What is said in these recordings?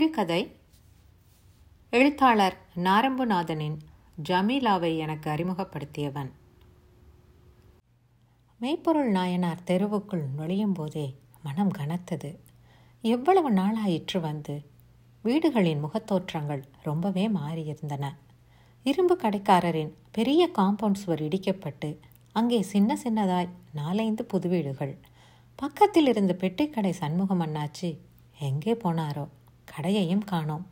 சிறுகதை. எழுத்தாளர் நாரம்புநாதனின் ஜமீலாவை எனக்கு அறிமுகப்படுத்தியவன். மெய்ப்பொருள் நாயனார் தெருவுக்குள் நுழையும் போதே மனம் கனத்தது. எவ்வளவு நாளாயிற்று வந்து வீடுகளின் முகத்தோற்றங்கள் ரொம்பவே மாறியிருந்தன. இரும்பு கடைக்காரரின் பெரிய காம்பவுண்ட் சுவர் இடிக்கப்பட்டு அங்கே சின்ன சின்னதாய் நாலைந்து புது வீடுகள் பக்கத்தில் இருந்த பெட்டிக்கடை சண்முகம் அண்ணாச்சி எங்கே போனாரோ கடையையும் காணோம்.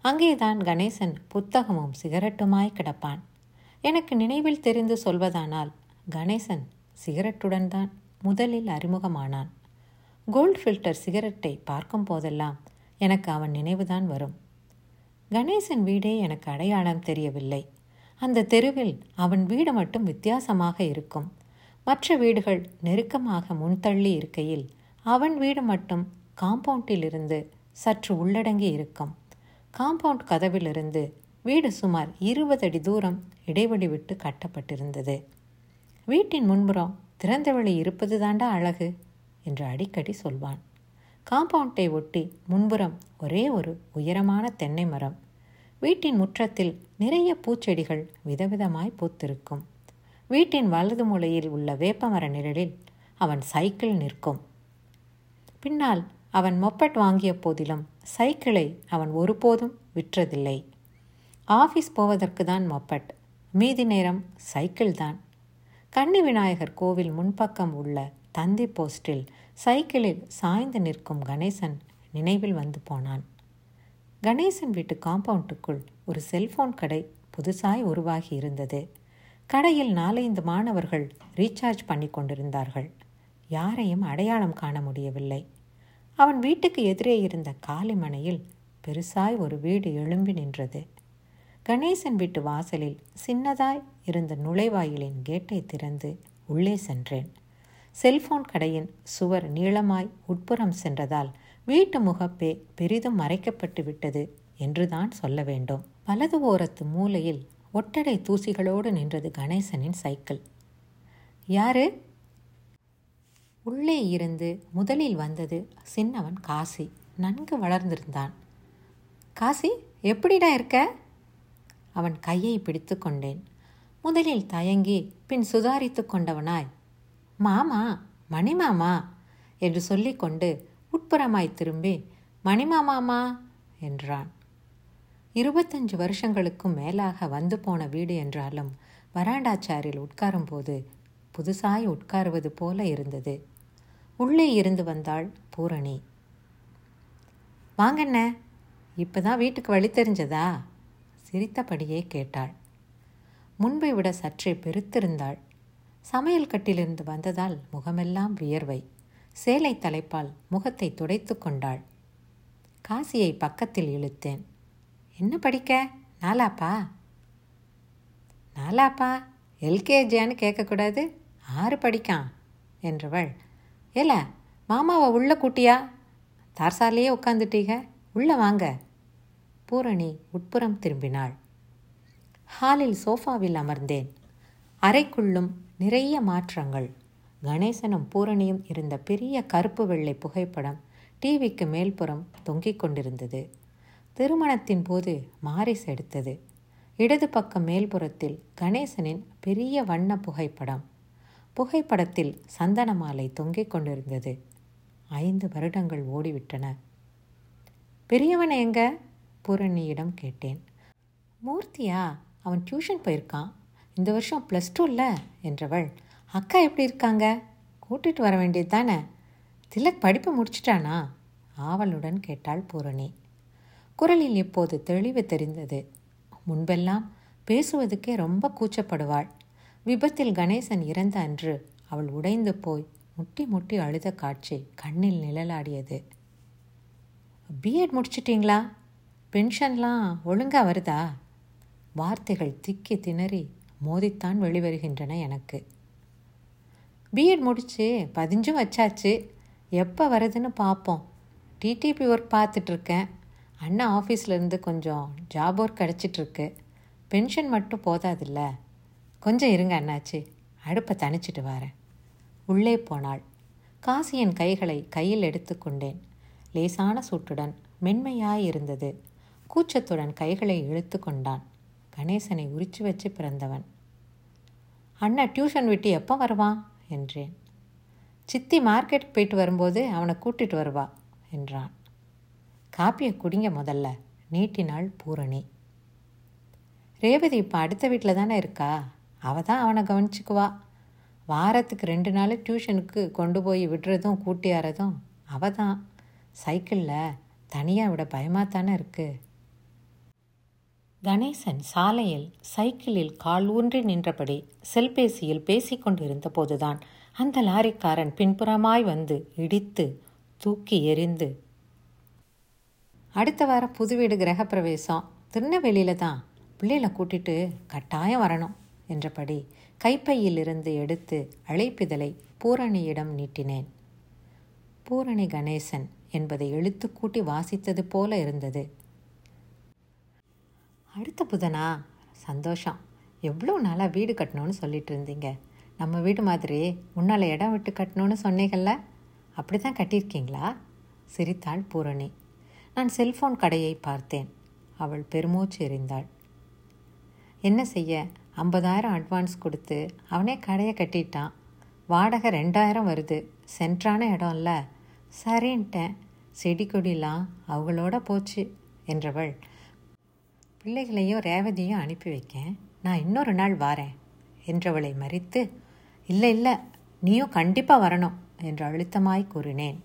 அங்கேதான் கணேசன் புத்தகமும் சிகரெட்டுமாய் கிடப்பான். எனக்கு நினைவில் தெரிந்து சொல்வதானால் கணேசன் சிகரெட்டுடன் தான் முதலில் அறிமுகமானான். கோல்ட் ஃபில்டர் சிகரெட்டை பார்க்கும் போதெல்லாம் எனக்கு அவன் நினைவுதான் வரும். கணேசன் வீடே எனக்கு அடையாளம் தெரியவில்லை. அந்த தெருவில் அவன் வீடு மட்டும் வித்தியாசமாக இருக்கும். மற்ற வீடுகள் நெருக்கமாக முன்தள்ளி இருக்கையில் அவன் வீடு மட்டும் காம்பவுண்டிலிருந்து சற்று உள்ளடங்கி இருக்கும். காம்பவுண்ட் கதவிலிருந்து வீடு சுமார் இருபது அடி தூரம் இடைவெளி விட்டு கட்டப்பட்டிருந்தது. வீட்டின் முன்புறம் திறந்தவெளி இருப்பது தாண்டா அழகு என்று அடிக்கடி சொல்வான். காம்பவுண்டை ஒட்டி முன்புறம் ஒரே ஒரு உயரமான தென்னை மரம். வீட்டின் முற்றத்தில் நிறைய பூச்செடிகள் விதவிதமாய் பூத்திருக்கும். வீட்டின் வலது மூலையில் உள்ள வேப்பமர நிழலில் அவன் சைக்கிள் நிற்கும். பின்னால் அவன் மொப்பட் வாங்கிய போதிலும் சைக்கிளை அவன் ஒருபோதும் விற்றதில்லை. ஆஃபீஸ் போவதற்கு தான் மொப்பட். மீதி நேரம் சைக்கிள் தான் கன்னி விநாயகர் கோவில் முன்பக்கம் உள்ள தந்தி போஸ்டில் சைக்கிளில் சாய்ந்து நிற்கும் கணேசன் நினைவில் வந்து போனான். கணேசன் வீட்டு காம்பவுண்டுக்குள் ஒரு செல்போன் கடை புதுசாய் உருவாகி இருந்தது. கடையில் நாலைந்து மாணவர்கள் ரீசார்ஜ் பண்ணி கொண்டிருந்தார்கள். யாரையும் அடையாளம் காண முடியவில்லை. அவன் வீட்டுக்கு எதிரே இருந்த காலிமனையில் பெருசாய் ஒரு வீடு எழும்பி நின்றது. கணேசன் வீட்டு வாசலில் சின்னதாய் இருந்த நுழைவாயிலின் கேட்டை திறந்து உள்ளே சென்றேன். செல்போன் கடையின் சுவர் நீளமாய் உட்புறம் சென்றதால் வீட்டு முகப்பே பெரிதும் மறைக்கப்பட்டு விட்டது என்றுதான் சொல்ல வேண்டும். வலது ஓரத்து மூலையில் ஒட்டடை தூசிகளோடு நின்றது கணேசனின் சைக்கிள். யாரு? உள்ளே இருந்து முதலில் வந்தது சின்னவன் காசி. நன்கு வளர்ந்திருந்தான். காசி எப்படிடா இருக்க? அவன் கையை பிடித்து கொண்டேன். முதலில் தயங்கி பின் சுதாரித்து கொண்டவனாய் மாமா மணிமாமா என்று சொல்லிக்கொண்டு உட்புறமாய் திரும்பி மணிமாமாமா என்றான். இருபத்தஞ்சு வருஷங்களுக்கும் மேலாக வந்து போன வீடு என்றாலும் வராண்டாச்சாரில் உட்காரும்போது புதுசாய் உட்காருவது போல இருந்தது. உள்ளே இருந்து வந்தாள் பூரணி. வாங்கண்ண இப்பதான் வீட்டுக்கு வழி தெரிஞ்சதா? சிரித்தபடியே கேட்டாள். முன்பை விட சற்றே பெருத்திருந்தாள். சமையல் கட்டிலிருந்து வந்ததால் முகமெல்லாம் வியர்வை. சேலை தலைப்பால் முகத்தை துடைத்து கொண்டாள். காசியை பக்கத்தில் இழுத்தேன். என்ன படிக்க? நாலாப்பா? நாலாப்பா எல்கேஜியான்னு கேட்கக்கூடாது. ஆறு படிக்கான் என்றவள் ஏல மாமாவை உள்ள கூட்டியா? தார்சாலையே உட்காந்துட்டீங்க உள்ளே வாங்க. பூரணி உட்புறம் திரும்பினாள். ஹாலில் சோஃபாவில் அமர்ந்தேன். அறைக்குள்ளும் நிறைய மாற்றங்கள். கணேசனும் பூரணியும் இருந்த பெரிய கருப்பு வெள்ளை புகைப்படம் டிவிக்கு மேல்புறம் தொங்கிக் கொண்டிருந்தது. திருமணத்தின் போது மாரிஸ் எடுத்தது. இடது பக்கம் மேல்புறத்தில் கணேசனின் பெரிய வண்ண புகைப்படம். புகைப்படத்தில் சந்தன மாலை தொங்கிக் கொண்டிருந்தது. ஐந்து வருடங்கள் ஓடிவிட்டன. பெரியவன் எங்க? பூரணியிடம் கேட்டேன். மூர்த்தியா அவன் டியூஷன் போயிருக்கான். இந்த வருஷம் ப்ளஸ் டூவில் என்றவள். அக்கா எப்படி இருக்காங்க? கூட்டிகிட்டு வர வேண்டியது தானே. திலக் படிப்பு முடிச்சிட்டானா? ஆவலுடன் கேட்டாள் பூரணி. குரலில் இப்போது தெளிவு தெரிந்தது. முன்பெல்லாம் பேசுவதுக்கே ரொம்ப கூச்சப்படுவாள். விபத்தில் கணேசன் இறந்த அன்று அவள் உடைந்து போய் முட்டி முட்டி அழுத காட்சி கண்ணில் நிழலாடியது. பிஎட் முடிச்சிட்டிங்களா? பென்ஷன்லாம் ஒழுங்காக வருதா? வார்த்தைகள் திக்கி திணறி மோதித்தான் வெளிவருகின்றன எனக்கு. பிஎட் முடித்து பதிஞ்சும் வச்சாச்சு. எப்போ வருதுன்னு பார்ப்போம் டிடிபி ஒர்க் பார்த்துட்ருக்கேன். அண்ணா ஆஃபீஸ்லேருந்து கொஞ்சம் ஜாப் ஒர்க் கிடச்சிட்ருக்கு. பென்ஷன் மட்டும் போதாதில்ல. கொஞ்சம் இருங்க அண்ணாச்சி. அடுப்பை தணிச்சிட்டு வரேன். உள்ளே போனாள். காசியின் கைகளை கையில் எடுத்துக்கொண்டேன் லேசான சூட்டுடன் மென்மையாயிருந்தது கூச்சத்துடன் கைகளை இழுத்து கொண்டான். கணேசனை உரிச்சு வச்சு பிறந்தவன். அண்ணா டியூஷன் விட்டு எப்போ வருவான் என்றேன். சித்தி மார்க்கெட்டுக்கு போயிட்டு வரும்போது அவனை கூட்டிட்டு வருவா என்றான். காப்பியை குடிங்க முதல்ல நீட்டினாள் பூரணி. ரேவதி இப்போ அடுத்த வீட்டில் தானே இருக்கா? அவள் தான் அவனை கவனிச்சுக்குவா. வாரத்துக்கு ரெண்டு நாள் டியூஷனுக்கு கொண்டு போய் விடுறதும் கூட்டியாரதும் அவ தான் சைக்கிளில் தனியாக விட பயமாக தானே இருக்குது கணேசன் சாலையில் சைக்கிளில் கால் ஊன்றி நின்றபடி செல்பேசியில் பேசிக்கொண்டிருந்த போதுதான் அந்த லாரிக்காரன் பின்புறமாய் வந்து இடித்து தூக்கி எறிந்து. அடுத்த வாரம் புது வீடு கிரகப்பிரவேசம். திருநெல்வேலியில் தான் பிள்ளைகளை கூட்டிட்டு கட்டாயம் வரணும். என்றபடி கைப்பையிலிருந்து எடுத்து அழைப்பிதழை பூரணியிடம் நீட்டினேன். பூரணி கணேசன் என்பதை எழுத்து கூட்டி வாசித்தது போல இருந்தது. அடுத்த புதனா? சந்தோஷம். எவ்வளோ நாளாக வீடு கட்டணும்னு சொல்லிட்டு இருந்தீங்க. நம்ம வீடு மாதிரி உன்னால் இடம் விட்டு கட்டணும்னு சொன்னீங்கல்ல? அப்படி தான் கட்டியிருக்கீங்களா? சிரித்தாள் பூரணி. நான் செல்போன் கடையை பார்த்தேன். அவள் பெருமூச்சு எறிந்தாள் என்ன செய்ய? ஐம்பதாயிரம் அட்வான்ஸ் கொடுத்து அவனே கடையை கட்டிட்டான். வாடகை ரெண்டாயிரம் வருது. சென்ட்ரான இடம்ல. சரின்ட்டேன். செடி கொடிலாம் அவங்களோட போச்சு என்றவள். பிள்ளைகளையும் ரேவதியும் அனுப்பி வைக்கேன். நான் இன்னொரு நாள் வாரேன் என்றவளை மறித்து இல்லை இல்லை நீயும் கண்டிப்பாக வரணும் என்று அழுத்தமாய் கூறினேன்.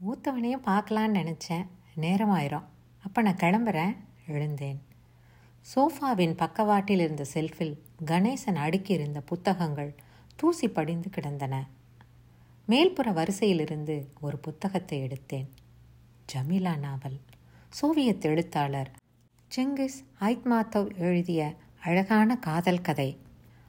மூத்தவனையும் பார்க்கலான்னு நினச்சேன். நேரமாயிரும். அப்போ நான் கிளம்புறேன் எழுந்தேன். சோஃபாவின் பக்கவாட்டில் இருந்த செல்ஃபில் கணேசன் அடுக்கியிருந்த புத்தகங்கள் தூசி படிந்து கிடந்தன. மேல்புற வரிசையிலிருந்து ஒரு புத்தகத்தை எடுத்தேன். Jamila novel. சோவியத் எழுத்தாளர் செங்கிஸ் ஐத்மாத்தவ் எழுதிய அழகான காதல் கதை.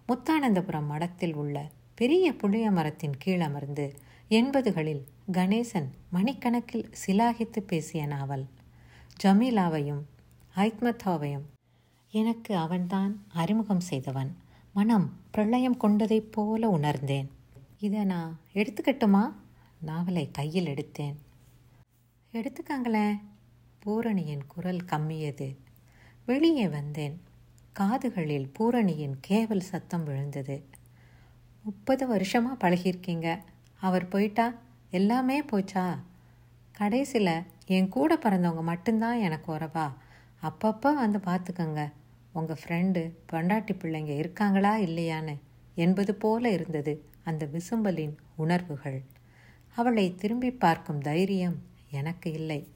முத்தானந்தபுரம் மடத்தில் உள்ள பெரிய புளிய மரத்தின் கீழ் அமர்ந்து எண்பதுகளில் கணேசன் மணிக்கணக்கில் சிலாகித்து பேசிய நாவல். ஜமீலாவையும் ஐத்மத்தாவையும் எனக்கு அவன்தான் அறிமுகம் செய்தவன். மனம் பிரளயம் கொண்டதைப் போல உணர்ந்தேன். இதை நான் எடுத்துக்கட்டுமா? நாவலை கையில் எடுத்தேன். எடுத்துக்காங்களேன். பூரணியின் குரல் கம்மியது. வெளியே வந்தேன். காதுகளில் பூரணியின் கேவல் சத்தம் விழுந்தது. முப்பது வருஷமாக பழகியிருக்கீங்க. அவர் போயிட்டா? எல்லாமே போச்சா? கடைசியில் என் கூட பிறந்தவங்க மட்டும்தான் எனக்கு உறவா? அப்பப்போ வந்து பார்த்துக்கங்க. உங்கள் ஃப்ரெண்டு பொண்டாட்டி பிள்ளைங்க இருக்காங்களா இல்லையான்னு என்பது போல இருந்தது அந்த விசும்பலின் உணர்வுகள். அவளை திரும்பி பார்க்கும் தைரியம் எனக்கு இல்லை.